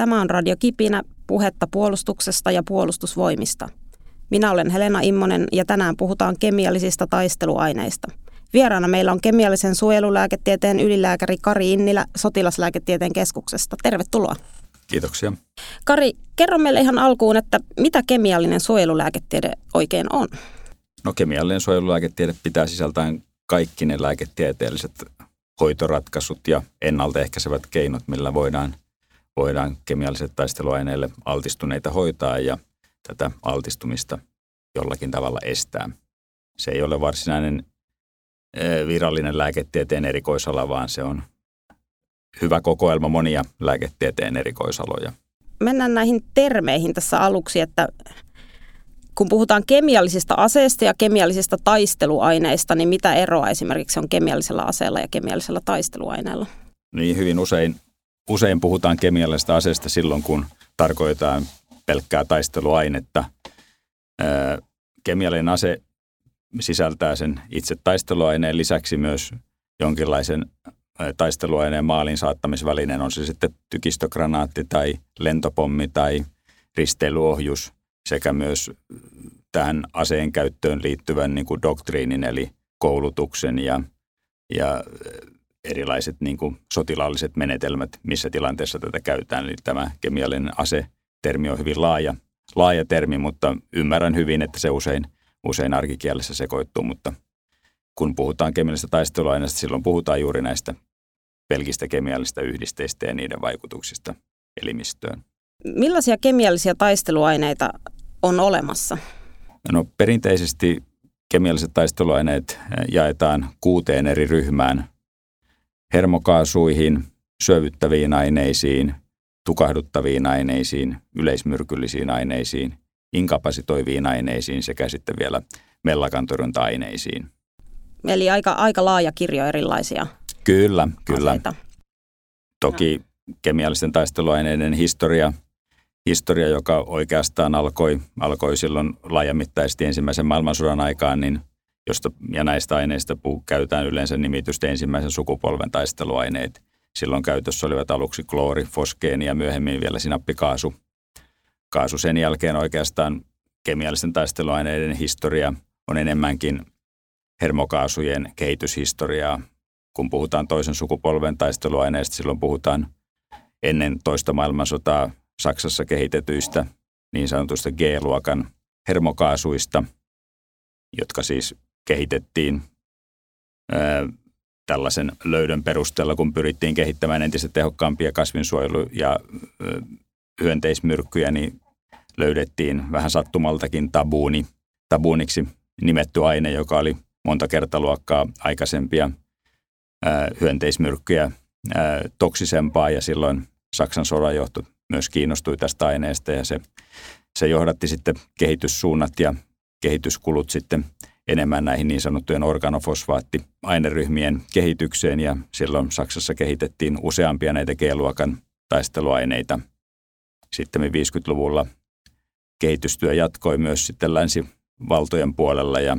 Tämä on Radio Kipinä, puhetta puolustuksesta ja puolustusvoimista. Minä olen Helena Immonen ja tänään puhutaan kemiallisista taisteluaineista. Vieraana meillä on kemiallisen suojelulääketieteen ylilääkäri Kari Innilä Sotilaslääketieteen keskuksesta. Tervetuloa. Kiitoksia. Kari, kerro meille ihan alkuun, että mitä kemiallinen suojelulääketiede oikein on? No kemiallinen suojelulääketiede pitää sisältään kaikki ne lääketieteelliset hoitoratkaisut ja ennaltaehkäisevät keinot, millä voidaan, voidaan kemialliset taisteluaineille altistuneita hoitaa ja tätä altistumista jollakin tavalla estää. Se ei ole varsinainen virallinen lääketieteen erikoisala, vaan se on hyvä kokoelma monia lääketieteen erikoisaloja. Mennään näihin termeihin tässä aluksi, että kun puhutaan kemiallisista aseista ja kemiallisista taisteluaineista, niin mitä eroa esimerkiksi on kemiallisella aseella ja kemiallisella taisteluaineella? Niin hyvin usein, usein puhutaan kemiallisesta aseesta silloin, kun tarkoitetaan pelkkää taisteluainetta. kemiallinen ase sisältää sen itse taisteluaineen lisäksi myös jonkinlaisen taisteluaineen maalin saattamisvälineen, on se sitten tykistögranaatti tai lentopommi tai risteilyohjus sekä myös tähän aseen käyttöön liittyvän niin kuin doktriinin eli koulutuksen ja, ja erilaiset niin kuin sotilaalliset menetelmät, missä tilanteessa tätä käytetään. Eli tämä kemiallinen ase-termi on hyvin laaja, laaja termi, mutta ymmärrän hyvin, että se usein, usein arkikielessä sekoittuu, mutta kun puhutaan kemiallisesta taisteluaineesta, silloin puhutaan juuri näistä pelkistä kemiallista yhdisteistä ja niiden vaikutuksista elimistöön. Millaisia kemiallisia taisteluaineita on olemassa? No perinteisesti kemialliset taisteluaineet jaetaan kuuteen eri ryhmään. Hermokaasuihin, syövyttäviin aineisiin, tukahduttaviin aineisiin, yleismyrkyllisiin aineisiin, inkapasitoiviin aineisiin sekä sitten vielä mellakantorjunta-aineisiin. Eli aika, aika laaja kirjo erilaisia Kyllä, kyllä. Aseita. Toki kemiallisten taisteluaineiden historia, historia, joka oikeastaan alkoi, alkoi silloin laajamittaisesti ensimmäisen maailmansodan aikaan, niin josta, ja näistä aineista käytetään yleensä nimitystä ensimmäisen sukupolven taisteluaineet. Silloin käytössä olivat aluksi kloori, foskeeni ja myöhemmin vielä sinappikaasu. Kaasu sen jälkeen oikeastaan kemiallisten taisteluaineiden historia on enemmänkin hermokaasujen kehityshistoriaa, kun puhutaan toisen sukupolven taisteluaineista, silloin puhutaan ennen toista maailmansotaa Saksassa kehitetyistä niin sanotusta G-luokan hermokaasuista, jotka siis kehitettiin ää, tällaisen löydön perusteella, kun pyrittiin kehittämään entistä tehokkaampia kasvinsuojelu- ja ää, hyönteismyrkkyjä, niin löydettiin vähän sattumaltakin tabuuni, tabuuniksi nimetty aine, joka oli monta kertaluokkaa aikaisempia hyönteismyrkkyjä toksisempaa ja silloin Saksan sodanjohto myös kiinnostui tästä aineesta ja se, se johdatti sitten kehityssuunnat ja kehityskulut sitten enemmän näihin niin sanottujen organofosfaattiaineryhmien kehitykseen ja silloin Saksassa kehitettiin useampia näitä G-luokan taisteluaineita. Sitten 50-luvulla kehitystyö jatkoi myös sitten länsivaltojen puolella ja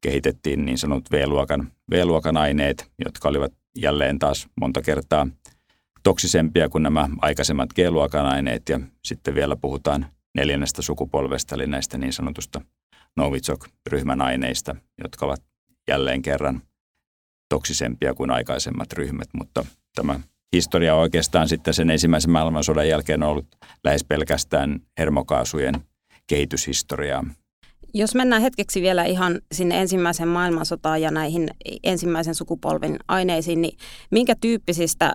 kehitettiin niin sanotut V-luokan, V-luokan aineet, jotka olivat jälleen taas monta kertaa toksisempia kuin nämä aikaisemmat G-luokan aineet. Ja sitten vielä puhutaan neljännestä sukupolvesta, eli näistä niin sanotusta Novichok-ryhmän aineista, jotka ovat jälleen kerran toksisempia kuin aikaisemmat ryhmät, mutta tämä historia oikeastaan sitten sen ensimmäisen maailmansodan jälkeen on ollut lähes pelkästään hermokaasujen kehityshistoriaa. Jos mennään hetkeksi vielä ihan sinne ensimmäisen maailmansotaan ja näihin ensimmäisen sukupolven aineisiin, niin minkä tyyppisistä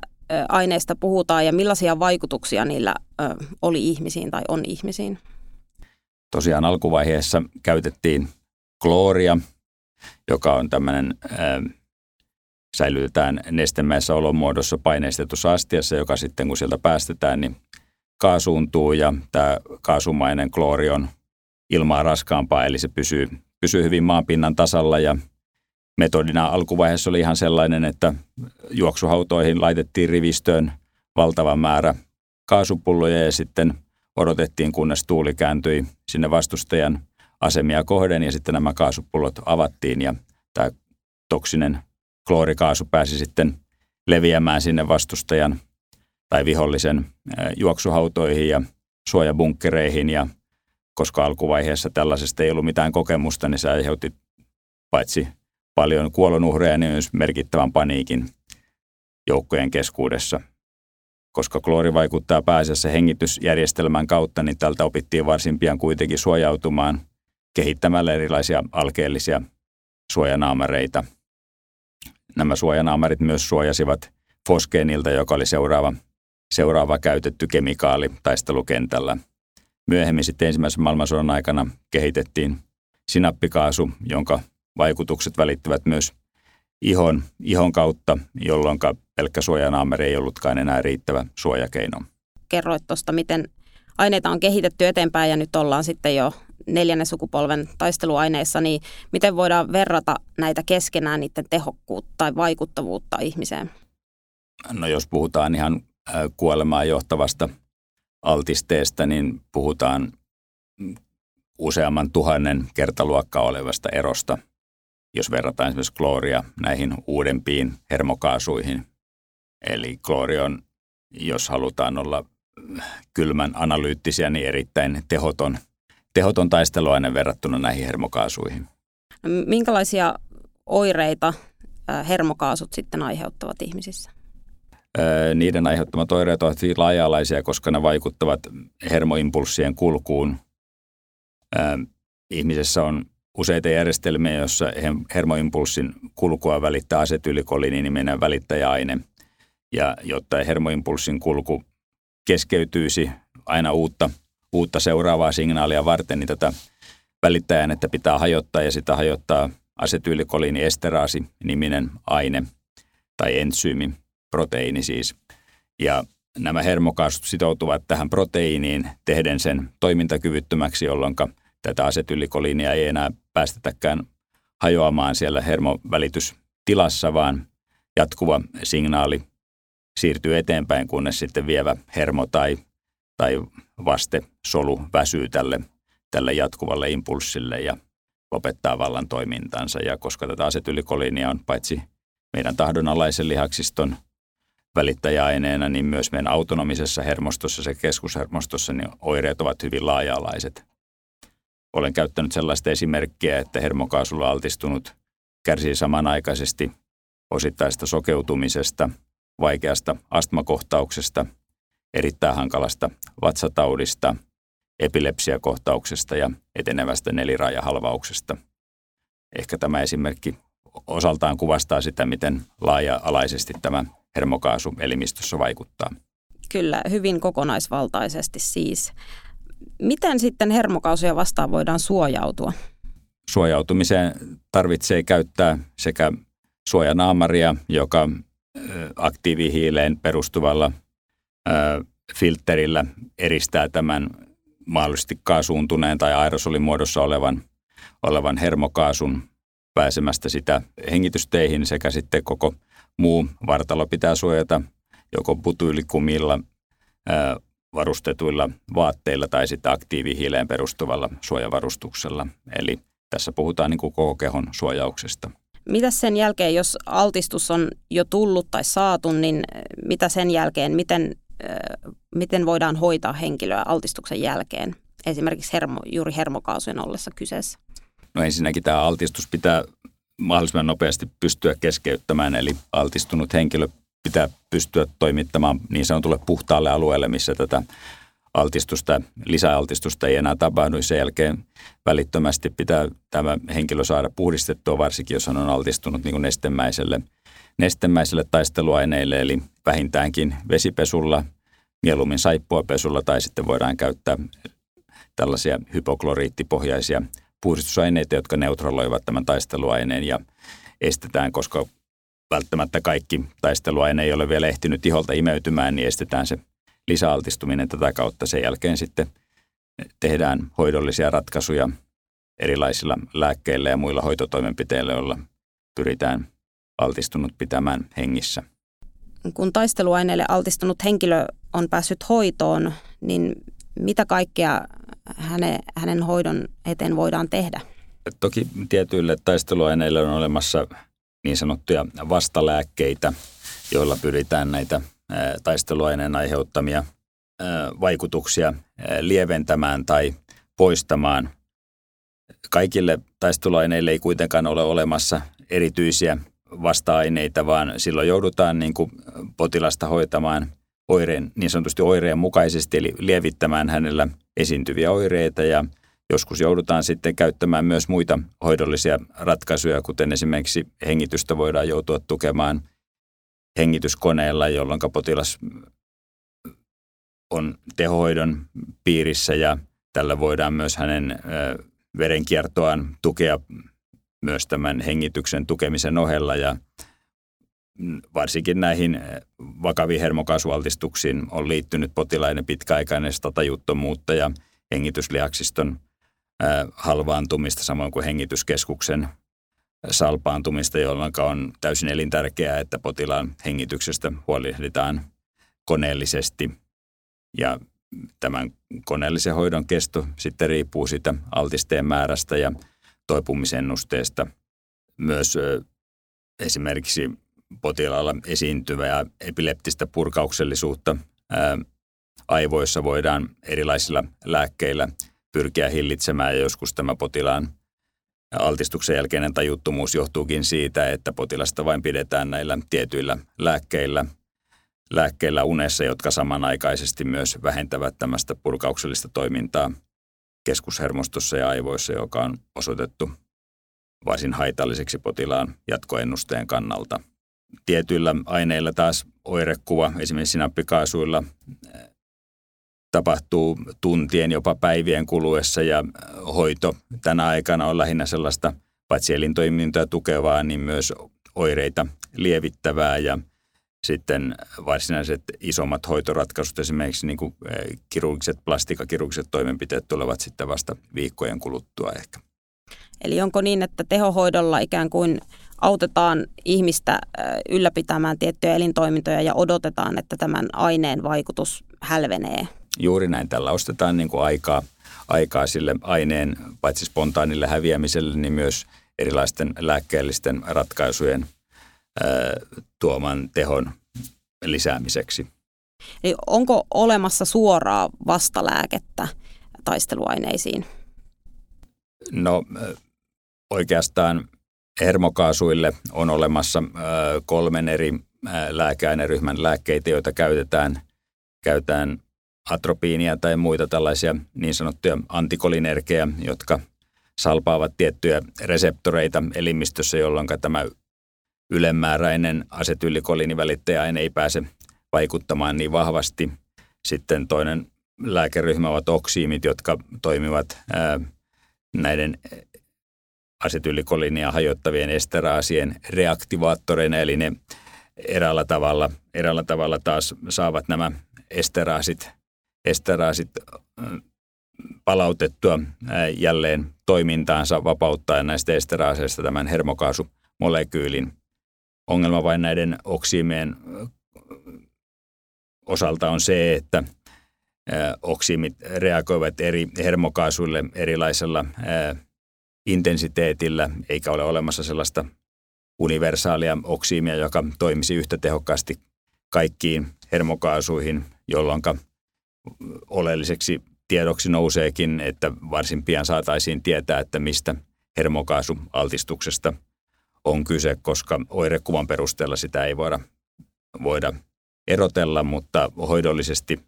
aineista puhutaan ja millaisia vaikutuksia niillä oli ihmisiin tai on ihmisiin? Tosiaan alkuvaiheessa käytettiin klooria, joka on tämmöinen säilytetään nestemäisessä olomuodossa paineistetussa astiassa, joka sitten kun sieltä päästetään, niin kaasuuntuu ja tämä kaasumainen kloori on ilmaa raskaampaa, eli se pysyy, pysyy hyvin maanpinnan tasalla ja metodina alkuvaiheessa oli ihan sellainen, että juoksuhautoihin laitettiin rivistöön valtava määrä kaasupulloja ja sitten odotettiin, kunnes tuuli kääntyi sinne vastustajan asemia kohden ja sitten nämä kaasupullot avattiin ja tämä toksinen kloorikaasu pääsi sitten leviämään sinne vastustajan tai vihollisen juoksuhautoihin ja suojabunkkereihin ja koska alkuvaiheessa tällaisesta ei ollut mitään kokemusta, niin se aiheutti paitsi paljon kuolonuhreja, niin myös merkittävän paniikin joukkojen keskuudessa. Koska kloori vaikuttaa pääasiassa hengitysjärjestelmän kautta, niin tältä opittiin varsin pian kuitenkin suojautumaan kehittämällä erilaisia alkeellisia suojanaamareita. Nämä suojanaamarit myös suojasivat fosgeenilta, joka oli seuraava, seuraava käytetty kemikaali taistelukentällä. Myöhemmin sitten ensimmäisen maailmansodan aikana kehitettiin sinappikaasu, jonka vaikutukset välittyvät myös ihon, ihon kautta, jolloin pelkkä suojanaamari ei ollutkaan enää riittävä suojakeino. Kerroit tuosta, miten aineita on kehitetty eteenpäin ja nyt ollaan sitten jo neljännen sukupolven taisteluaineissa, niin miten voidaan verrata näitä keskenään niiden tehokkuutta tai vaikuttavuutta ihmiseen? No jos puhutaan ihan kuolemaan johtavasta altisteesta, niin puhutaan useamman tuhannen kertaluokkaa olevasta erosta, jos verrataan esimerkiksi klooria näihin uudempiin hermokaasuihin. Eli kloori on, jos halutaan olla kylmän analyyttisiä, niin erittäin tehoton, tehoton taisteluaine verrattuna näihin hermokaasuihin. No, minkälaisia oireita hermokaasut sitten aiheuttavat ihmisissä? Niiden aiheuttamat oireet ovat hyvin laaja-alaisia, koska ne vaikuttavat hermoimpulssien kulkuun. Ihmisessä on useita järjestelmiä, joissa hermoimpulssin kulkua välittää asetyylikoliini-niminen välittäjäaine. Ja jotta hermoimpulssin kulku keskeytyisi aina uutta, uutta seuraavaa signaalia varten, niin tätä välittäjäainetta pitää hajottaa ja sitä hajottaa asetyylikoliini-esteraasi-niminen aine tai entsyymi proteiini siis. Ja nämä hermokaasut sitoutuvat tähän proteiiniin tehden sen toimintakyvyttömäksi, jolloin tätä asetylikoliinia ei enää päästetäkään hajoamaan siellä hermovälitystilassa, vaan jatkuva signaali siirtyy eteenpäin, kunnes sitten vievä hermo tai, tai vaste solu väsyy tälle, tälle jatkuvalle impulssille ja lopettaa vallan toimintansa. Ja koska tätä asetylikoliinia on paitsi meidän tahdonalaisen lihaksiston – välittäjäaineena, niin myös meidän autonomisessa hermostossa se keskushermostossa niin oireet ovat hyvin laaja-alaiset. Olen käyttänyt sellaista esimerkkiä, että hermokaasulla altistunut kärsii samanaikaisesti osittaista sokeutumisesta, vaikeasta astmakohtauksesta, erittäin hankalasta vatsataudista, epilepsiakohtauksesta ja etenevästä nelirajahalvauksesta. Ehkä tämä esimerkki osaltaan kuvastaa sitä, miten laaja-alaisesti tämä hermokaasu elimistössä vaikuttaa. Kyllä, hyvin kokonaisvaltaisesti siis. Miten sitten hermokaasuja vastaan voidaan suojautua? Suojautumiseen tarvitsee käyttää sekä suojanaamaria, joka aktiivihiileen perustuvalla filterillä eristää tämän mahdollisesti kaasuuntuneen tai aerosolimuodossa olevan, olevan hermokaasun pääsemästä sitä hengitysteihin sekä sitten koko muu vartalo pitää suojata joko putyylikumilla varustetuilla vaatteilla tai sitten aktiivihiileen perustuvalla suojavarustuksella. Eli tässä puhutaan niin kuin koko kehon suojauksesta. Mitä sen jälkeen, jos altistus on jo tullut tai saatu, niin mitä sen jälkeen, miten, miten voidaan hoitaa henkilöä altistuksen jälkeen, esimerkiksi hermo, juuri hermokaasujen ollessa kyseessä? No ensinnäkin tämä altistus pitää mahdollisimman nopeasti pystyä keskeyttämään, eli altistunut henkilö pitää pystyä toimittamaan niin sanotulle puhtaalle alueelle, missä tätä altistusta, lisäaltistusta ei enää tapahdu. Sen jälkeen välittömästi pitää tämä henkilö saada puhdistettua, varsinkin jos hän on altistunut niin kuin nestemäiselle, nestemäiselle taisteluaineille, eli vähintäänkin vesipesulla, mieluummin saippuapesulla tai sitten voidaan käyttää tällaisia hypokloriittipohjaisia puhdistusaineita, jotka neutraloivat tämän taisteluaineen ja estetään, koska välttämättä kaikki taisteluaine ei ole vielä ehtinyt iholta imeytymään, niin estetään se lisäaltistuminen tätä kautta. Sen jälkeen sitten tehdään hoidollisia ratkaisuja erilaisilla lääkkeillä ja muilla hoitotoimenpiteillä, joilla pyritään altistunut pitämään hengissä. Kun taisteluaineelle altistunut henkilö on päässyt hoitoon, niin mitä kaikkea hänen, hänen hoidon eteen voidaan tehdä? Toki tietyille taisteluaineille on olemassa niin sanottuja vastalääkkeitä, joilla pyritään näitä taisteluaineen aiheuttamia vaikutuksia lieventämään tai poistamaan. Kaikille taisteluaineille ei kuitenkaan ole olemassa erityisiä vasta-aineita, vaan silloin joudutaan niin kuin potilasta hoitamaan oireen, niin sanotusti oireen mukaisesti, eli lievittämään hänellä esiintyviä oireita ja joskus joudutaan sitten käyttämään myös muita hoidollisia ratkaisuja, kuten esimerkiksi hengitystä voidaan joutua tukemaan hengityskoneella, jolloin potilas on tehohoidon piirissä ja tällä voidaan myös hänen verenkiertoaan tukea myös tämän hengityksen tukemisen ohella ja varsinkin näihin vakaviin hermokaasualtistuksiin on liittynyt potilaiden pitkäaikainen tajuttomuutta ja hengitysliaksiston halvaantumista, samoin kuin hengityskeskuksen salpaantumista, jolloin on täysin elintärkeää, että potilaan hengityksestä huolehditaan koneellisesti. Ja tämän koneellisen hoidon kesto sitten riippuu siitä altisteen määrästä ja toipumisennusteesta. Myös esimerkiksi potilaalla esiintyvää epileptistä purkauksellisuutta aivoissa voidaan erilaisilla lääkkeillä pyrkiä hillitsemään ja joskus tämä potilaan altistuksen jälkeinen tajuttomuus johtuukin siitä, että potilasta vain pidetään näillä tietyillä lääkkeillä, lääkkeillä unessa, jotka samanaikaisesti myös vähentävät tämmöistä purkauksellista toimintaa keskushermostossa ja aivoissa, joka on osoitettu varsin haitalliseksi potilaan jatkoennusteen kannalta. Tietyillä aineilla taas oirekuva, esimerkiksi sinappikaasuilla, tapahtuu tuntien, jopa päivien kuluessa ja hoito tänä aikana on lähinnä sellaista paitsi elintoimintoja tukevaa, niin myös oireita lievittävää ja sitten varsinaiset isommat hoitoratkaisut, esimerkiksi niin kuin eh, kirurgiset, plastikakirurgiset toimenpiteet tulevat sitten vasta viikkojen kuluttua ehkä. Eli onko niin, että tehohoidolla ikään kuin autetaan ihmistä eh, ylläpitämään tiettyjä elintoimintoja ja odotetaan, että tämän aineen vaikutus hälvenee? Juuri näin. Tällä ostetaan niin kuin aikaa, aikaa sille aineen paitsi spontaanille häviämiselle, niin myös erilaisten lääkkeellisten ratkaisujen ää, tuoman tehon lisäämiseksi. Eli onko olemassa suoraa vastalääkettä taisteluaineisiin? No oikeastaan hermokaasuille on olemassa kolmen eri lääkeaineryhmän lääkkeitä, joita käytetään, käytetään atropiinia tai muita tällaisia niin sanottuja antikolinergejä, jotka salpaavat tiettyjä reseptoreita elimistössä, jolloin tämä ylemmääräinen asetyllikoliinivälittäjäaine ei pääse vaikuttamaan niin vahvasti. Sitten toinen lääkeryhmä ovat oksiimit, jotka toimivat ää, näiden asetyllikoliinia hajottavien esteraasien reaktivaattoreina, eli ne eräällä tavalla, eräällä tavalla taas saavat nämä esteraasit esteraasit palautettua jälleen toimintaansa vapauttaen näistä esteraaseista tämän hermokaasumolekyylin. Ongelma vain näiden oksiimien osalta on se, että oksiimit reagoivat eri hermokaasuille erilaisella intensiteetillä, eikä ole olemassa sellaista universaalia oksiimia, joka toimisi yhtä tehokkaasti kaikkiin hermokaasuihin, jolloin oleelliseksi tiedoksi nouseekin, että varsin pian saataisiin tietää, että mistä hermokaasualtistuksesta on kyse, koska oirekuvan perusteella sitä ei voida, voida erotella, mutta hoidollisesti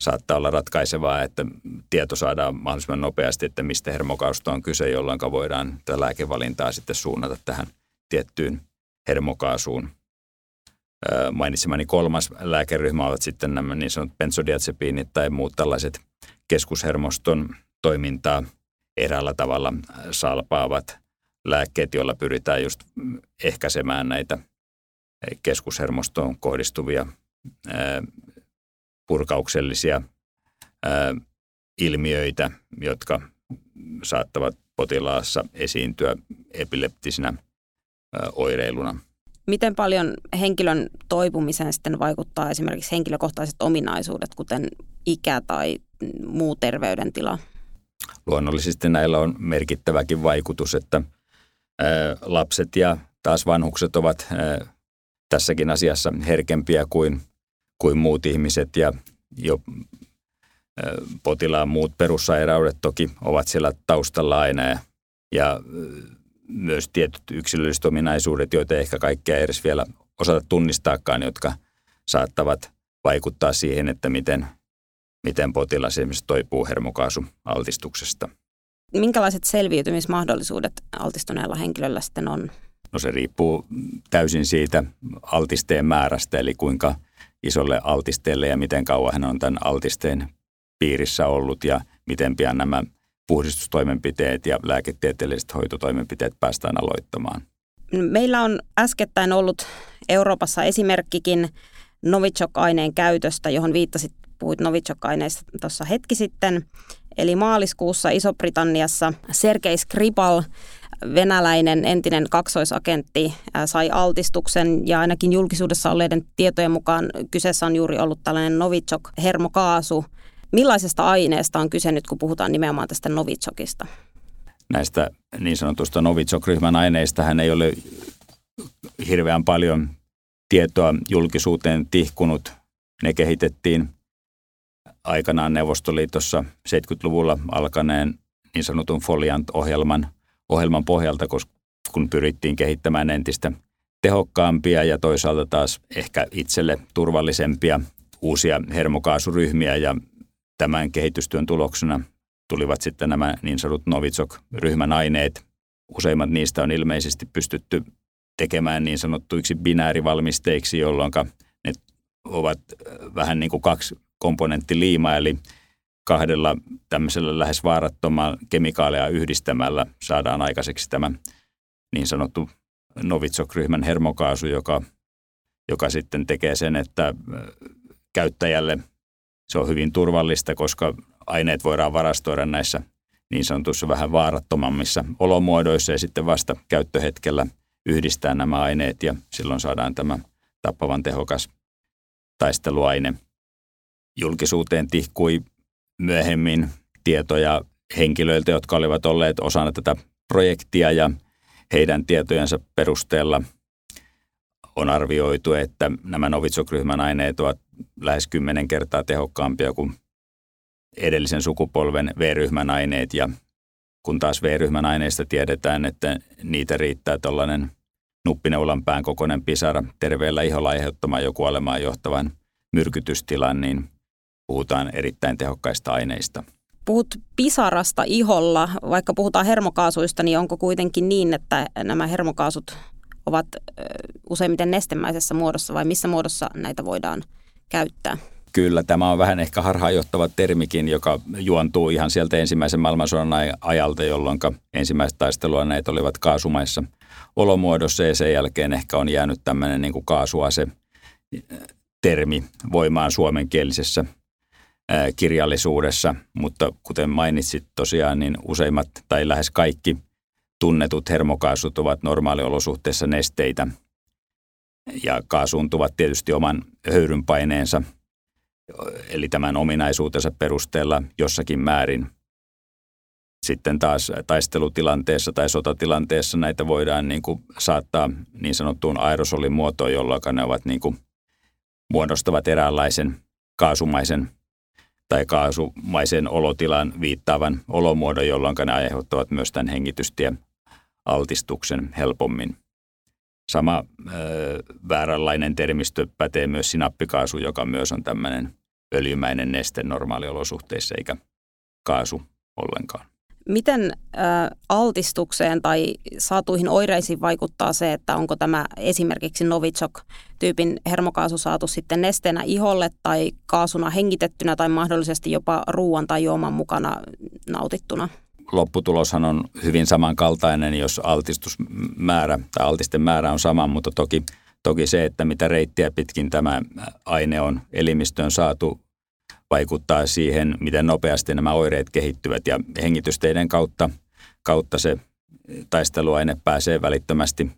saattaa olla ratkaisevaa, että tieto saadaan mahdollisimman nopeasti, että mistä hermokausta on kyse, jolloin voidaan tätä lääkevalintaa sitten suunnata tähän tiettyyn hermokaasuun mainitsemani kolmas lääkeryhmä ovat sitten nämä niin sanotut benzodiazepiinit tai muut tällaiset keskushermoston toimintaa eräällä tavalla salpaavat lääkkeet, joilla pyritään just ehkäisemään näitä keskushermostoon kohdistuvia purkauksellisia ilmiöitä, jotka saattavat potilaassa esiintyä epileptisinä oireiluna – Miten paljon henkilön toipumiseen sitten vaikuttaa esimerkiksi henkilökohtaiset ominaisuudet, kuten ikä tai muu terveydentila? Luonnollisesti näillä on merkittäväkin vaikutus, että lapset ja taas vanhukset ovat tässäkin asiassa herkempiä kuin, kuin muut ihmiset ja jo potilaan muut perussairaudet toki ovat siellä taustalla aina ja, ja myös tietyt yksilölliset ominaisuudet, joita ehkä kaikkea ei edes vielä osata tunnistaakaan, jotka saattavat vaikuttaa siihen, että miten, miten potilas esimerkiksi toipuu hermokaasualtistuksesta. Minkälaiset selviytymismahdollisuudet altistuneella henkilöllä sitten on? No se riippuu täysin siitä altisteen määrästä, eli kuinka isolle altisteelle ja miten kauan hän on tämän altisteen piirissä ollut ja miten pian nämä puhdistustoimenpiteet ja lääketieteelliset hoitotoimenpiteet päästään aloittamaan. Meillä on äskettäin ollut Euroopassa esimerkkikin Novichok-aineen käytöstä, johon viittasit, puhuit Novichok-aineista tuossa hetki sitten. Eli maaliskuussa Iso-Britanniassa Sergei Skripal, venäläinen entinen kaksoisagentti, sai altistuksen ja ainakin julkisuudessa olleiden tietojen mukaan kyseessä on juuri ollut tällainen Novichok-hermokaasu. Millaisesta aineesta on kyse nyt, kun puhutaan nimenomaan tästä Novichokista? Näistä niin sanotusta Novichok-ryhmän aineista hän ei ole hirveän paljon tietoa julkisuuteen tihkunut. Ne kehitettiin aikanaan Neuvostoliitossa 70-luvulla alkaneen niin sanotun Foliant-ohjelman ohjelman pohjalta, koska kun pyrittiin kehittämään entistä tehokkaampia ja toisaalta taas ehkä itselle turvallisempia uusia hermokaasuryhmiä ja tämän kehitystyön tuloksena tulivat sitten nämä niin sanotut Novichok-ryhmän aineet. Useimmat niistä on ilmeisesti pystytty tekemään niin sanottuiksi binäärivalmisteiksi, jolloin ne ovat äh, vähän niin kuin kaksi komponenttiliimaa, eli kahdella tämmöisellä lähes vaarattoman kemikaaleja yhdistämällä saadaan aikaiseksi tämä niin sanottu Novichok-ryhmän hermokaasu, joka, joka sitten tekee sen, että äh, käyttäjälle se on hyvin turvallista, koska aineet voidaan varastoida näissä niin sanotussa vähän vaarattomammissa olomuodoissa ja sitten vasta käyttöhetkellä yhdistää nämä aineet ja silloin saadaan tämä tappavan tehokas taisteluaine. Julkisuuteen tihkui myöhemmin tietoja henkilöiltä, jotka olivat olleet osana tätä projektia ja heidän tietojensa perusteella on arvioitu, että nämä Novichok-ryhmän aineet ovat lähes kymmenen kertaa tehokkaampia kuin edellisen sukupolven V-ryhmän aineet ja kun taas V-ryhmän aineista tiedetään, että niitä riittää tällainen nuppineulan pään kokoinen pisara terveellä iholla aiheuttamaan joku olemaan johtavan myrkytystilan, niin puhutaan erittäin tehokkaista aineista. Puhut pisarasta iholla, vaikka puhutaan hermokaasuista, niin onko kuitenkin niin, että nämä hermokaasut ovat useimmiten nestemäisessä muodossa vai missä muodossa näitä voidaan käyttää? Kyllä, tämä on vähän ehkä harhaanjohtava termikin, joka juontuu ihan sieltä ensimmäisen maailmansodan ajalta, jolloin ensimmäiset taistelua näitä olivat kaasumaissa olomuodossa ja sen jälkeen ehkä on jäänyt tämmöinen niin kuin kaasuase termi voimaan suomenkielisessä kirjallisuudessa, mutta kuten mainitsit tosiaan, niin useimmat tai lähes kaikki tunnetut hermokaasut ovat normaaliolosuhteissa nesteitä ja kaasuuntuvat tietysti oman höyrynpaineensa – eli tämän ominaisuutensa perusteella jossakin määrin. Sitten taas taistelutilanteessa tai sotatilanteessa näitä voidaan niin kuin saattaa niin sanottuun aerosolin muotoon, jolloin ne ovat niin kuin muodostavat eräänlaisen kaasumaisen tai kaasumaisen olotilan viittaavan olomuodon, jolloin ne aiheuttavat myös tämän hengitystien altistuksen helpommin. Sama ö, vääränlainen termistö pätee myös sinappikaasu, joka myös on tämmöinen öljymäinen neste normaaliolosuhteissa eikä kaasu ollenkaan. Miten äh, altistukseen tai saatuihin oireisiin vaikuttaa se, että onko tämä esimerkiksi Novichok-tyypin hermokaasu saatu sitten nesteenä iholle tai kaasuna hengitettynä tai mahdollisesti jopa ruoan tai juoman mukana nautittuna? Lopputuloshan on hyvin samankaltainen, jos altistusmäärä tai altisten määrä on sama, mutta toki – Toki se, että mitä reittiä pitkin tämä aine on elimistöön saatu, vaikuttaa siihen, miten nopeasti nämä oireet kehittyvät. Ja hengitysteiden kautta, kautta se taisteluaine pääsee välittömästi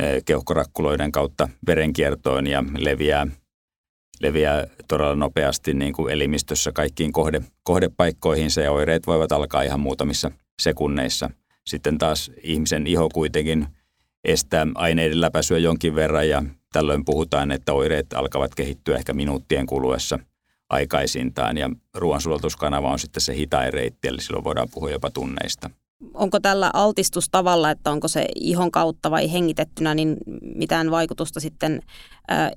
e, keuhkorakkuloiden kautta verenkiertoon ja leviää, leviää todella nopeasti niin kuin elimistössä kaikkiin kohde, kohdepaikkoihin. Se oireet voivat alkaa ihan muutamissa sekunneissa. Sitten taas ihmisen iho kuitenkin – estää aineiden läpäisyä jonkin verran ja tällöin puhutaan, että oireet alkavat kehittyä ehkä minuuttien kuluessa aikaisintaan ja ruoansulatuskanava on sitten se hitain reitti, eli silloin voidaan puhua jopa tunneista. Onko tällä altistustavalla, että onko se ihon kautta vai hengitettynä, niin mitään vaikutusta sitten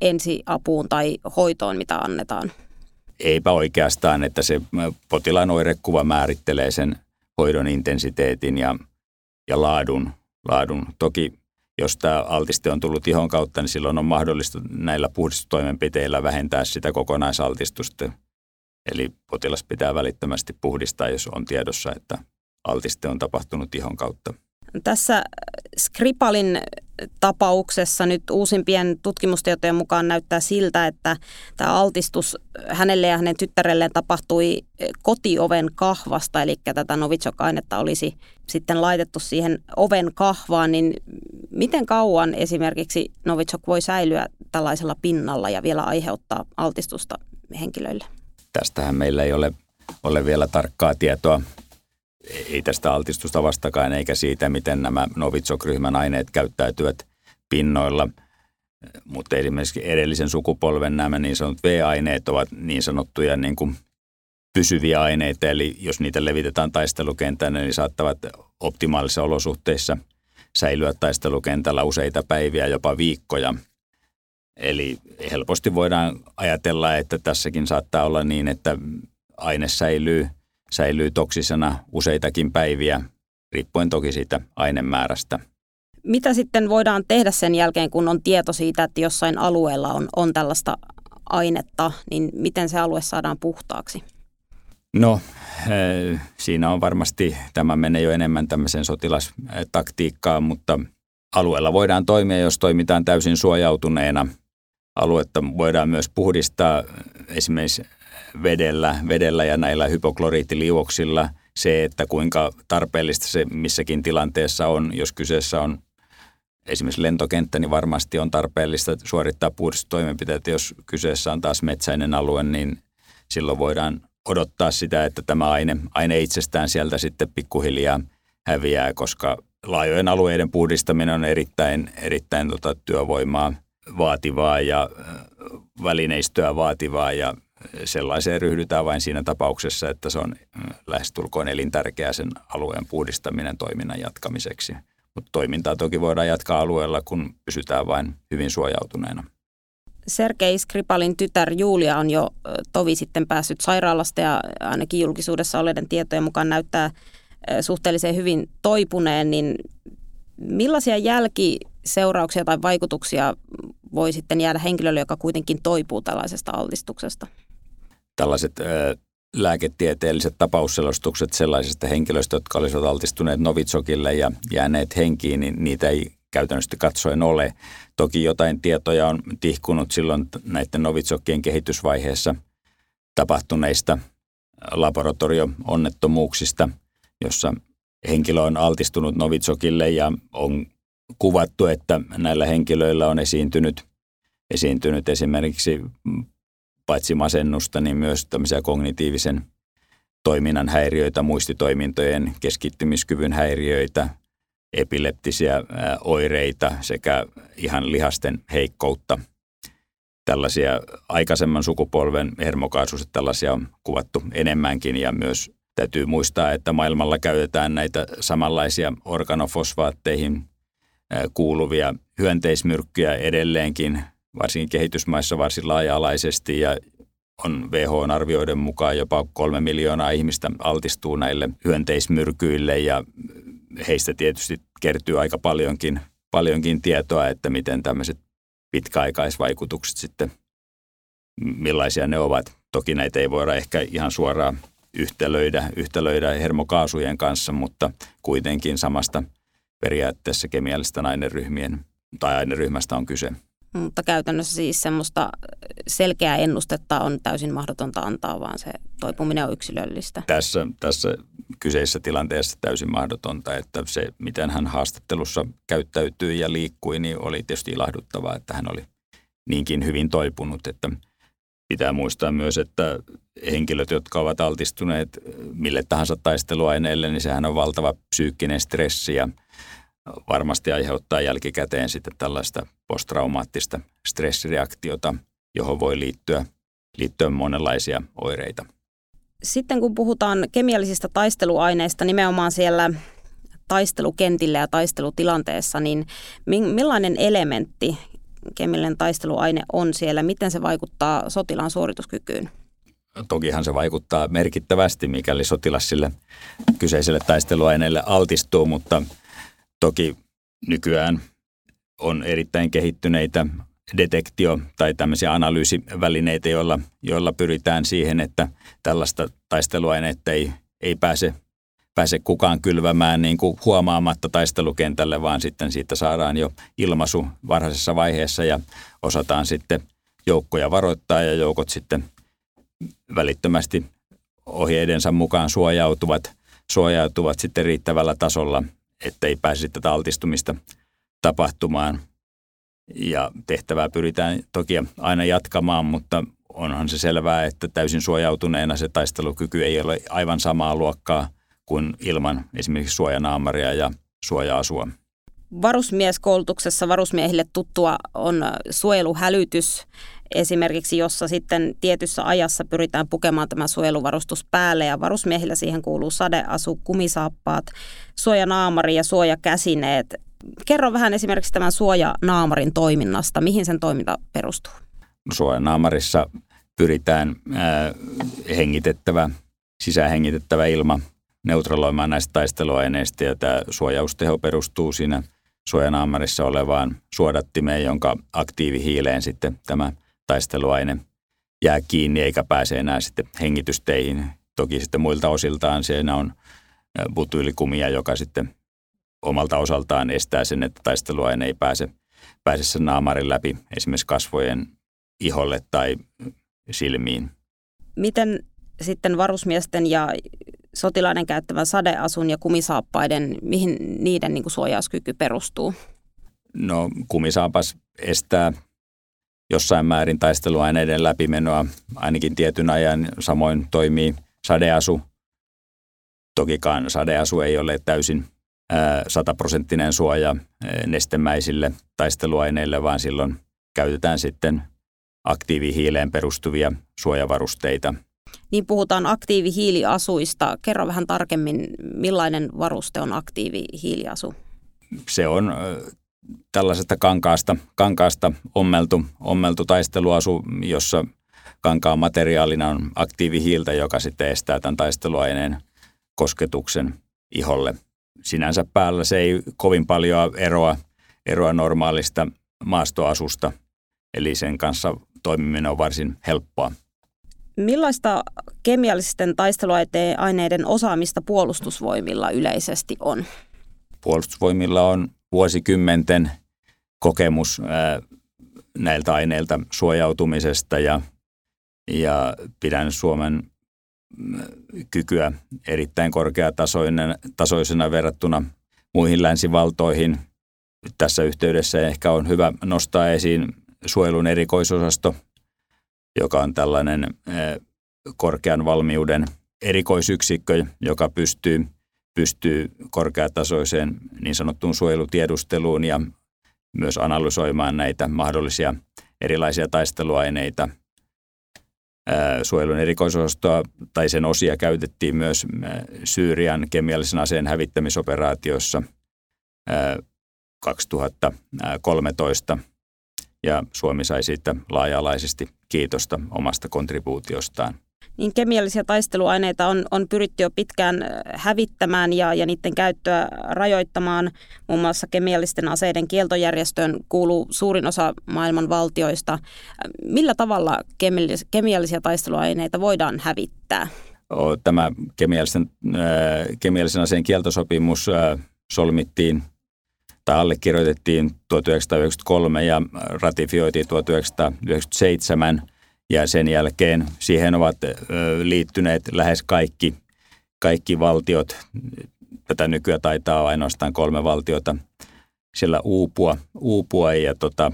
ensiapuun tai hoitoon, mitä annetaan? Eipä oikeastaan, että se potilaan oirekuva määrittelee sen hoidon intensiteetin ja, ja laadun, laadun. Toki jos tämä altiste on tullut ihon kautta, niin silloin on mahdollista näillä puhdistustoimenpiteillä vähentää sitä kokonaisaltistusta. Eli potilas pitää välittömästi puhdistaa, jos on tiedossa, että altiste on tapahtunut ihon kautta. Tässä Skripalin tapauksessa nyt uusimpien tutkimustietojen mukaan näyttää siltä, että tämä altistus hänelle ja hänen tyttärelleen tapahtui kotioven kahvasta, eli tätä Novichok-ainetta olisi sitten laitettu siihen oven kahvaan, niin miten kauan esimerkiksi Novichok voi säilyä tällaisella pinnalla ja vielä aiheuttaa altistusta henkilöille? Tästähän meillä ei ole, ole vielä tarkkaa tietoa ei tästä altistusta vastakaan eikä siitä, miten nämä Novitsok-ryhmän aineet käyttäytyvät pinnoilla. Mutta esimerkiksi edellisen sukupolven nämä niin sanotut V-aineet ovat niin sanottuja niin kuin pysyviä aineita, eli jos niitä levitetään taistelukentällä, niin saattavat optimaalisissa olosuhteissa säilyä taistelukentällä useita päiviä, jopa viikkoja. Eli helposti voidaan ajatella, että tässäkin saattaa olla niin, että aine säilyy – säilyy toksisena useitakin päiviä, riippuen toki siitä ainemäärästä. Mitä sitten voidaan tehdä sen jälkeen, kun on tieto siitä, että jossain alueella on, on tällaista ainetta, niin miten se alue saadaan puhtaaksi? No, äh, siinä on varmasti, tämä menee jo enemmän tämmöiseen sotilastaktiikkaan, mutta alueella voidaan toimia, jos toimitaan täysin suojautuneena. Aluetta voidaan myös puhdistaa esimerkiksi vedellä, vedellä ja näillä hypokloriittiliuoksilla se, että kuinka tarpeellista se missäkin tilanteessa on, jos kyseessä on esimerkiksi lentokenttä, niin varmasti on tarpeellista suorittaa puhdistustoimenpiteitä. Jos kyseessä on taas metsäinen alue, niin silloin voidaan odottaa sitä, että tämä aine, aine itsestään sieltä sitten pikkuhiljaa häviää, koska laajojen alueiden puhdistaminen on erittäin, erittäin tota, työvoimaa vaativaa ja välineistöä vaativaa ja sellaiseen ryhdytään vain siinä tapauksessa, että se on lähestulkoon elintärkeää sen alueen puhdistaminen toiminnan jatkamiseksi. Mutta toimintaa toki voidaan jatkaa alueella, kun pysytään vain hyvin suojautuneena. Sergei Skripalin tytär Julia on jo tovi sitten päässyt sairaalasta ja ainakin julkisuudessa olleiden tietojen mukaan näyttää suhteellisen hyvin toipuneen, niin millaisia jälkiseurauksia tai vaikutuksia voi sitten jäädä henkilölle, joka kuitenkin toipuu tällaisesta altistuksesta? Tällaiset lääketieteelliset tapausselostukset sellaisista henkilöistä, jotka olisivat altistuneet Novitsokille ja jääneet henkiin, niin niitä ei käytännössä katsoen ole. Toki jotain tietoja on tihkunut silloin näiden Novitsokkien kehitysvaiheessa tapahtuneista laboratorio-onnettomuuksista, jossa henkilö on altistunut Novitsokille ja on kuvattu, että näillä henkilöillä on esiintynyt, esiintynyt esimerkiksi paitsi masennusta, niin myös tämmöisiä kognitiivisen toiminnan häiriöitä, muistitoimintojen keskittymiskyvyn häiriöitä, epileptisiä oireita sekä ihan lihasten heikkoutta. Tällaisia aikaisemman sukupolven hermokaasuset, tällaisia on kuvattu enemmänkin ja myös täytyy muistaa, että maailmalla käytetään näitä samanlaisia organofosfaatteihin kuuluvia hyönteismyrkkyjä edelleenkin varsinkin kehitysmaissa varsin laaja-alaisesti ja on WHOn arvioiden mukaan jopa kolme miljoonaa ihmistä altistuu näille hyönteismyrkyille ja heistä tietysti kertyy aika paljonkin, paljonkin tietoa, että miten tämmöiset pitkäaikaisvaikutukset sitten, millaisia ne ovat. Toki näitä ei voida ehkä ihan suoraan yhtälöidä, yhtälöidä hermokaasujen kanssa, mutta kuitenkin samasta periaatteessa kemiallisten aineryhmien tai aineryhmästä on kyse. Mutta käytännössä siis semmoista selkeää ennustetta on täysin mahdotonta antaa, vaan se toipuminen on yksilöllistä. Tässä, tässä kyseisessä tilanteessa täysin mahdotonta, että se miten hän haastattelussa käyttäytyi ja liikkui, niin oli tietysti ilahduttavaa, että hän oli niinkin hyvin toipunut, että pitää muistaa myös, että henkilöt, jotka ovat altistuneet mille tahansa taisteluaineelle, niin sehän on valtava psyykkinen stressi ja varmasti aiheuttaa jälkikäteen sitten tällaista posttraumaattista stressireaktiota, johon voi liittyä, liittyä monenlaisia oireita. Sitten kun puhutaan kemiallisista taisteluaineista nimenomaan siellä taistelukentillä ja taistelutilanteessa, niin millainen elementti kemiallinen taisteluaine on siellä? Miten se vaikuttaa sotilaan suorituskykyyn? Tokihan se vaikuttaa merkittävästi, mikäli sotilas sille kyseiselle taisteluaineelle altistuu, mutta toki nykyään on erittäin kehittyneitä detektio- tai tämmöisiä analyysivälineitä, joilla, joilla pyritään siihen, että tällaista taisteluainetta ei, ei pääse, pääse kukaan kylvämään niin kuin huomaamatta taistelukentälle, vaan sitten siitä saadaan jo ilmaisu varhaisessa vaiheessa ja osataan sitten joukkoja varoittaa ja joukot sitten välittömästi ohjeidensa mukaan suojautuvat, suojautuvat sitten riittävällä tasolla, ettei pääse tätä altistumista tapahtumaan – ja tehtävää pyritään toki aina jatkamaan, mutta onhan se selvää, että täysin suojautuneena se taistelukyky ei ole aivan samaa luokkaa kuin ilman esimerkiksi suojanaamaria ja suoja-asua. Varusmieskoulutuksessa varusmiehille tuttua on suojeluhälytys esimerkiksi, jossa sitten tietyssä ajassa pyritään pukemaan tämä suojeluvarustus päälle ja varusmiehillä siihen kuuluu sadeasu, kumisaappaat, suojanaamari ja suojakäsineet. Kerro vähän esimerkiksi tämän suojanaamarin toiminnasta. Mihin sen toiminta perustuu? Suojanaamarissa pyritään ää, hengitettävä, sisähengitettävä ilma neutraloimaan näistä taisteluaineista ja tämä suojausteho perustuu siinä suojanaamarissa olevaan suodattimeen, jonka aktiivihiileen sitten tämä taisteluaine jää kiinni eikä pääse enää sitten hengitysteihin. Toki sitten muilta osiltaan siinä on butyylikumia, joka sitten omalta osaltaan estää sen, että taisteluaine ei pääse, pääse sen naamarin läpi esimerkiksi kasvojen iholle tai silmiin. Miten sitten varusmiesten ja sotilaiden käyttävän sadeasun ja kumisaappaiden, mihin niiden niin kuin suojauskyky perustuu? No kumisaapas estää jossain määrin taisteluaineiden läpimenoa ainakin tietyn ajan. Samoin toimii sadeasu. Tokikaan sadeasu ei ole täysin sataprosenttinen suoja nestemäisille taisteluaineille, vaan silloin käytetään sitten aktiivihiileen perustuvia suojavarusteita. Niin puhutaan aktiivihiiliasuista. Kerro vähän tarkemmin, millainen varuste on aktiivihiiliasu? Se on tällaisesta kankaasta, kankaasta ommeltu, ommeltu taisteluasu, jossa kankaan materiaalina on aktiivihiiltä, joka sitten estää tämän taisteluaineen kosketuksen iholle – sinänsä päällä se ei kovin paljon eroa, eroa normaalista maastoasusta, eli sen kanssa toimiminen on varsin helppoa. Millaista kemiallisten taisteluaineiden osaamista puolustusvoimilla yleisesti on? Puolustusvoimilla on vuosikymmenten kokemus näiltä aineilta suojautumisesta ja, ja pidän Suomen kykyä erittäin korkeatasoisena verrattuna muihin länsivaltoihin. Tässä yhteydessä ehkä on hyvä nostaa esiin suojelun erikoisosasto, joka on tällainen korkean valmiuden erikoisyksikkö, joka pystyy, pystyy korkeatasoiseen niin sanottuun suojelutiedusteluun ja myös analysoimaan näitä mahdollisia erilaisia taisteluaineita – suojelun erikoisosastoa tai sen osia käytettiin myös Syyrian kemiallisen aseen hävittämisoperaatiossa 2013 ja Suomi sai siitä laaja-alaisesti kiitosta omasta kontribuutiostaan niin kemiallisia taisteluaineita on, on pyritty jo pitkään hävittämään ja, ja niiden käyttöä rajoittamaan. Muun muassa kemiallisten aseiden kieltojärjestöön kuuluu suurin osa maailman valtioista. Millä tavalla kemiallis- kemiallisia taisteluaineita voidaan hävittää? Tämä kemiallisen, kemiallisen aseen kieltosopimus solmittiin tai allekirjoitettiin 1993 ja ratifioitiin 1997 – ja sen jälkeen siihen ovat liittyneet lähes kaikki, kaikki valtiot. Tätä nykyä taitaa ainoastaan kolme valtiota siellä uupua, uupua ja tota,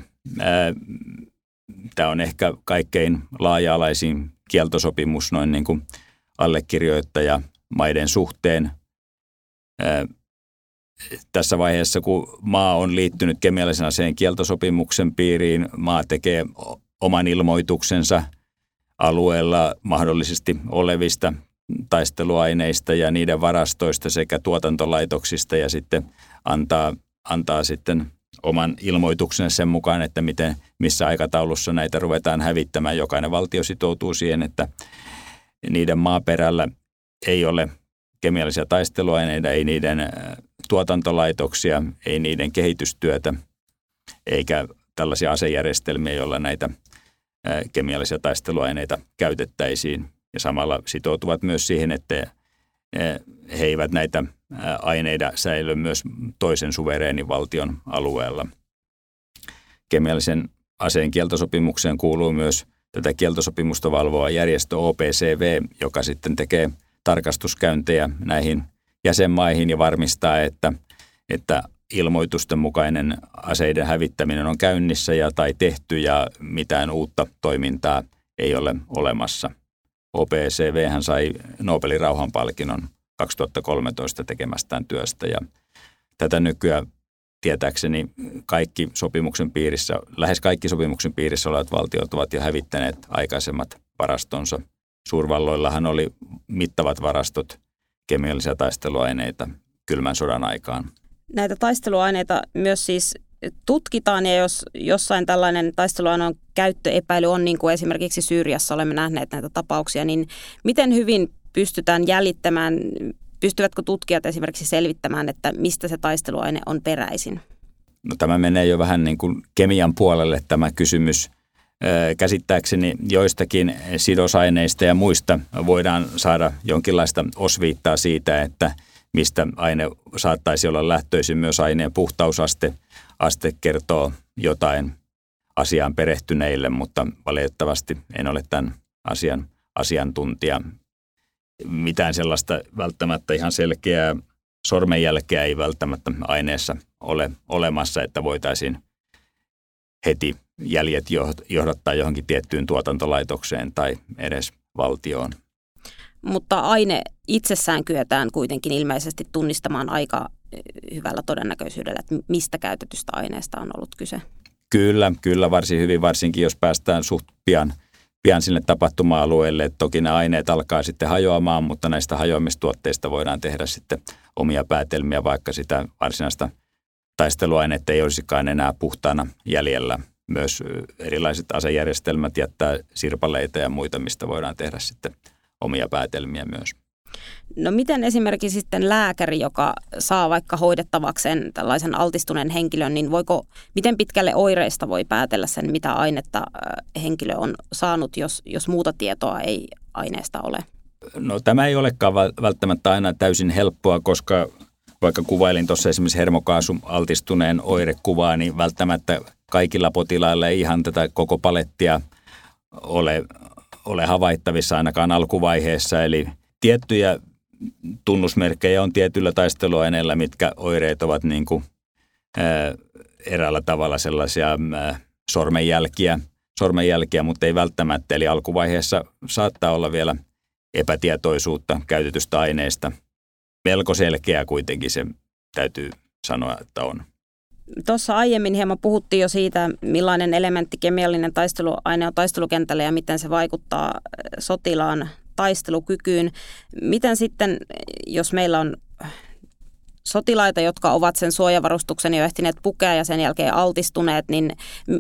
tämä on ehkä kaikkein laaja-alaisin kieltosopimus noin niin kuin allekirjoittaja maiden suhteen. Ää, tässä vaiheessa, kun maa on liittynyt kemiallisen aseen kieltosopimuksen piiriin, maa tekee oman ilmoituksensa alueella mahdollisesti olevista taisteluaineista ja niiden varastoista sekä tuotantolaitoksista ja sitten antaa, antaa sitten oman ilmoituksen sen mukaan, että miten, missä aikataulussa näitä ruvetaan hävittämään. Jokainen valtio sitoutuu siihen, että niiden maaperällä ei ole kemiallisia taisteluaineita, ei niiden äh, tuotantolaitoksia, ei niiden kehitystyötä, eikä tällaisia asejärjestelmiä, joilla näitä kemiallisia taisteluaineita käytettäisiin. Ja samalla sitoutuvat myös siihen, että he eivät näitä aineita säily myös toisen suvereenin valtion alueella. Kemiallisen aseen kieltosopimukseen kuuluu myös tätä kieltosopimusta valvoa järjestö OPCV, joka sitten tekee – tarkastuskäyntejä näihin jäsenmaihin ja varmistaa, että, että ilmoitusten mukainen aseiden hävittäminen on käynnissä ja tai tehty ja mitään uutta toimintaa ei ole olemassa. OPCV hän sai Nobelin rauhanpalkinnon 2013 tekemästään työstä ja tätä nykyään tietääkseni kaikki sopimuksen piirissä, lähes kaikki sopimuksen piirissä olevat valtiot ovat jo hävittäneet aikaisemmat varastonsa – Suurvalloillahan oli mittavat varastot kemiallisia taisteluaineita kylmän sodan aikaan. Näitä taisteluaineita myös siis tutkitaan ja jos jossain tällainen taisteluaineen käyttöepäily on, niin kuin esimerkiksi Syyriassa olemme nähneet näitä tapauksia, niin miten hyvin pystytään jäljittämään, pystyvätkö tutkijat esimerkiksi selvittämään, että mistä se taisteluaine on peräisin? No, tämä menee jo vähän niin kuin kemian puolelle tämä kysymys käsittääkseni joistakin sidosaineista ja muista voidaan saada jonkinlaista osviittaa siitä, että mistä aine saattaisi olla lähtöisin. Myös aineen puhtausaste aste kertoo jotain asiaan perehtyneille, mutta valitettavasti en ole tämän asian asiantuntija. Mitään sellaista välttämättä ihan selkeää sormenjälkeä ei välttämättä aineessa ole olemassa, että voitaisiin heti jäljet johdattaa johonkin tiettyyn tuotantolaitokseen tai edes valtioon. Mutta aine itsessään kyetään kuitenkin ilmeisesti tunnistamaan aika eh, hyvällä todennäköisyydellä, että mistä käytetystä aineesta on ollut kyse. Kyllä, kyllä varsin hyvin, varsinkin jos päästään suht pian, pian sinne tapahtuma-alueelle. Toki ne aineet alkaa sitten hajoamaan, mutta näistä hajoamistuotteista voidaan tehdä sitten omia päätelmiä, vaikka sitä varsinaista taisteluainetta ei olisikaan enää puhtaana jäljellä myös erilaiset asejärjestelmät jättää sirpaleita ja muita, mistä voidaan tehdä sitten omia päätelmiä myös. No miten esimerkiksi sitten lääkäri, joka saa vaikka hoidettavakseen tällaisen altistuneen henkilön, niin voiko, miten pitkälle oireista voi päätellä sen, mitä ainetta henkilö on saanut, jos, jos muuta tietoa ei aineesta ole? No tämä ei olekaan välttämättä aina täysin helppoa, koska vaikka kuvailin tuossa esimerkiksi hermokaasun altistuneen oirekuvaa, niin välttämättä kaikilla potilailla ei ihan tätä koko palettia ole, ole havaittavissa ainakaan alkuvaiheessa. Eli tiettyjä tunnusmerkkejä on tietyillä taisteluaineilla, mitkä oireet ovat niin kuin, ää, eräällä tavalla sellaisia ää, sormenjälkiä, sormenjälkiä, mutta ei välttämättä. Eli alkuvaiheessa saattaa olla vielä epätietoisuutta käytetystä aineesta. Melko selkeää kuitenkin se täytyy sanoa, että on. Tuossa aiemmin hieman puhuttiin jo siitä, millainen elementti kemiallinen taisteluaine on taistelukentällä ja miten se vaikuttaa eh, sotilaan taistelukykyyn. Miten sitten, jos meillä on sotilaita, jotka ovat sen suojavarustuksen jo ehtineet pukea ja sen jälkeen altistuneet, niin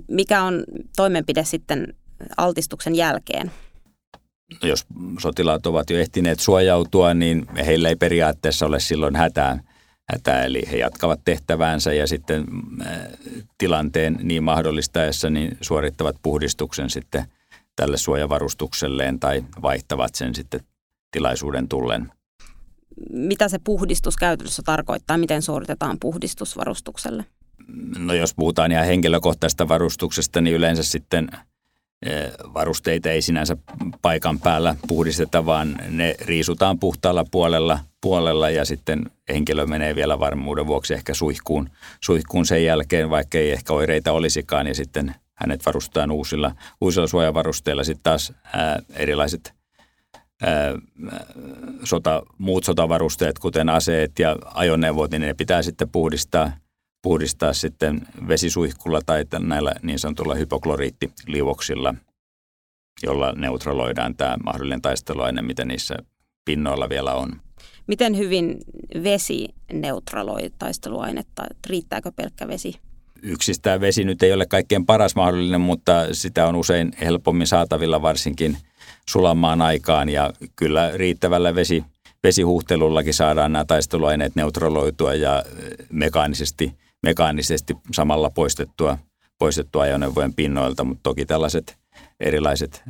mikä on toimenpide sitten altistuksen jälkeen? Jos sotilaat ovat jo ehtineet suojautua, niin heillä ei periaatteessa ole silloin hätää hätä, eli he jatkavat tehtäväänsä ja sitten äh, tilanteen niin mahdollistaessa niin suorittavat puhdistuksen sitten tälle suojavarustukselleen tai vaihtavat sen sitten tilaisuuden tullen. Mitä se puhdistus käytännössä tarkoittaa? Miten suoritetaan puhdistusvarustukselle? No jos puhutaan ihan henkilökohtaisesta varustuksesta, niin yleensä sitten – varusteita ei sinänsä paikan päällä puhdisteta, vaan ne riisutaan puhtaalla puolella, puolella ja sitten henkilö menee vielä varmuuden vuoksi ehkä suihkuun, suihkuun sen jälkeen, vaikka ei ehkä oireita olisikaan ja sitten hänet varustetaan uusilla, uusilla suojavarusteilla. Sitten taas ää, erilaiset sota, muut sotavarusteet, kuten aseet ja ajoneuvot, niin ne pitää sitten puhdistaa, puhdistaa sitten vesisuihkulla tai näillä niin sanotulla hypokloriittiliuoksilla, jolla neutraloidaan tämä mahdollinen taisteluaine, mitä niissä pinnoilla vielä on. Miten hyvin vesi neutraloi taisteluainetta? Riittääkö pelkkä vesi? Yksistään vesi nyt ei ole kaikkein paras mahdollinen, mutta sitä on usein helpommin saatavilla varsinkin sulamaan aikaan ja kyllä riittävällä vesi, vesihuhtelullakin saadaan nämä taisteluaineet neutraloitua ja mekaanisesti, mekaanisesti samalla poistettua, poistettua ajoneuvojen pinnoilta, mutta toki tällaiset erilaiset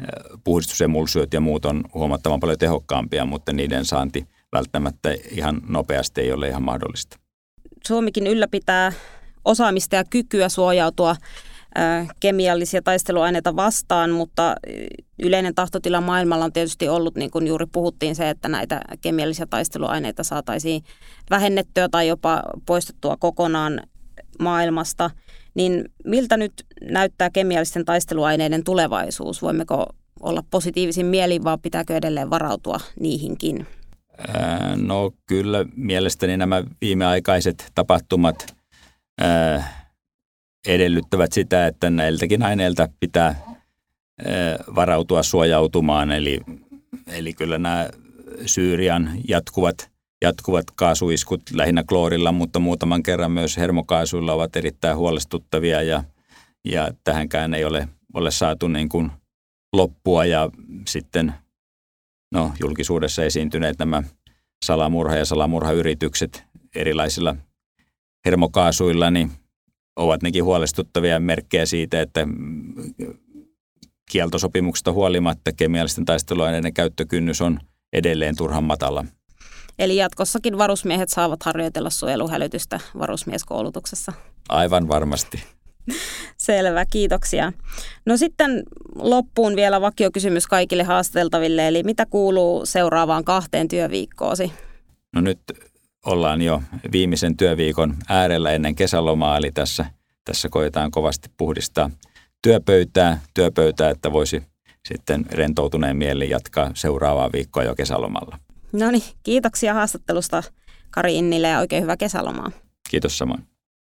puhdistusemulsiot ja muut on huomattavan paljon tehokkaampia, mutta niiden saanti välttämättä ihan nopeasti ei ole ihan mahdollista. Suomikin ylläpitää osaamista ja kykyä suojautua kemiallisia taisteluaineita vastaan, mutta yleinen tahtotila maailmalla on tietysti ollut, niin kuin juuri puhuttiin, se, että näitä kemiallisia taisteluaineita saataisiin vähennettyä tai jopa poistettua kokonaan maailmasta. Niin miltä nyt näyttää kemiallisten taisteluaineiden tulevaisuus? Voimmeko olla positiivisin mielin, vai pitääkö edelleen varautua niihinkin? No kyllä mielestäni nämä viimeaikaiset tapahtumat edellyttävät sitä, että näiltäkin aineilta pitää varautua suojautumaan. Eli, eli kyllä nämä Syyrian jatkuvat, jatkuvat kaasuiskut lähinnä kloorilla, mutta muutaman kerran myös hermokaasuilla ovat erittäin huolestuttavia ja, ja tähänkään ei ole, ole saatu niin kuin loppua ja sitten no, julkisuudessa esiintyneet nämä salamurha- ja salamurhayritykset erilaisilla hermokaasuilla, niin ovat nekin huolestuttavia merkkejä siitä, että kieltosopimuksesta huolimatta kemiallisten taisteluaineiden käyttökynnys on edelleen turhan matala. Eli jatkossakin varusmiehet saavat harjoitella suojeluhälytystä varusmieskoulutuksessa. Aivan varmasti. Selvä, kiitoksia. No sitten loppuun vielä vakiokysymys kaikille haasteltaville, eli mitä kuuluu seuraavaan kahteen työviikkoosi? No nyt ollaan jo viimeisen työviikon äärellä ennen kesälomaa, eli tässä, tässä koetaan kovasti puhdistaa työpöytää, työpöytää, että voisi sitten rentoutuneen mieli jatkaa seuraavaa viikkoa jo kesälomalla. No niin, kiitoksia haastattelusta Kari Innille ja oikein hyvää kesälomaa. Kiitos samoin.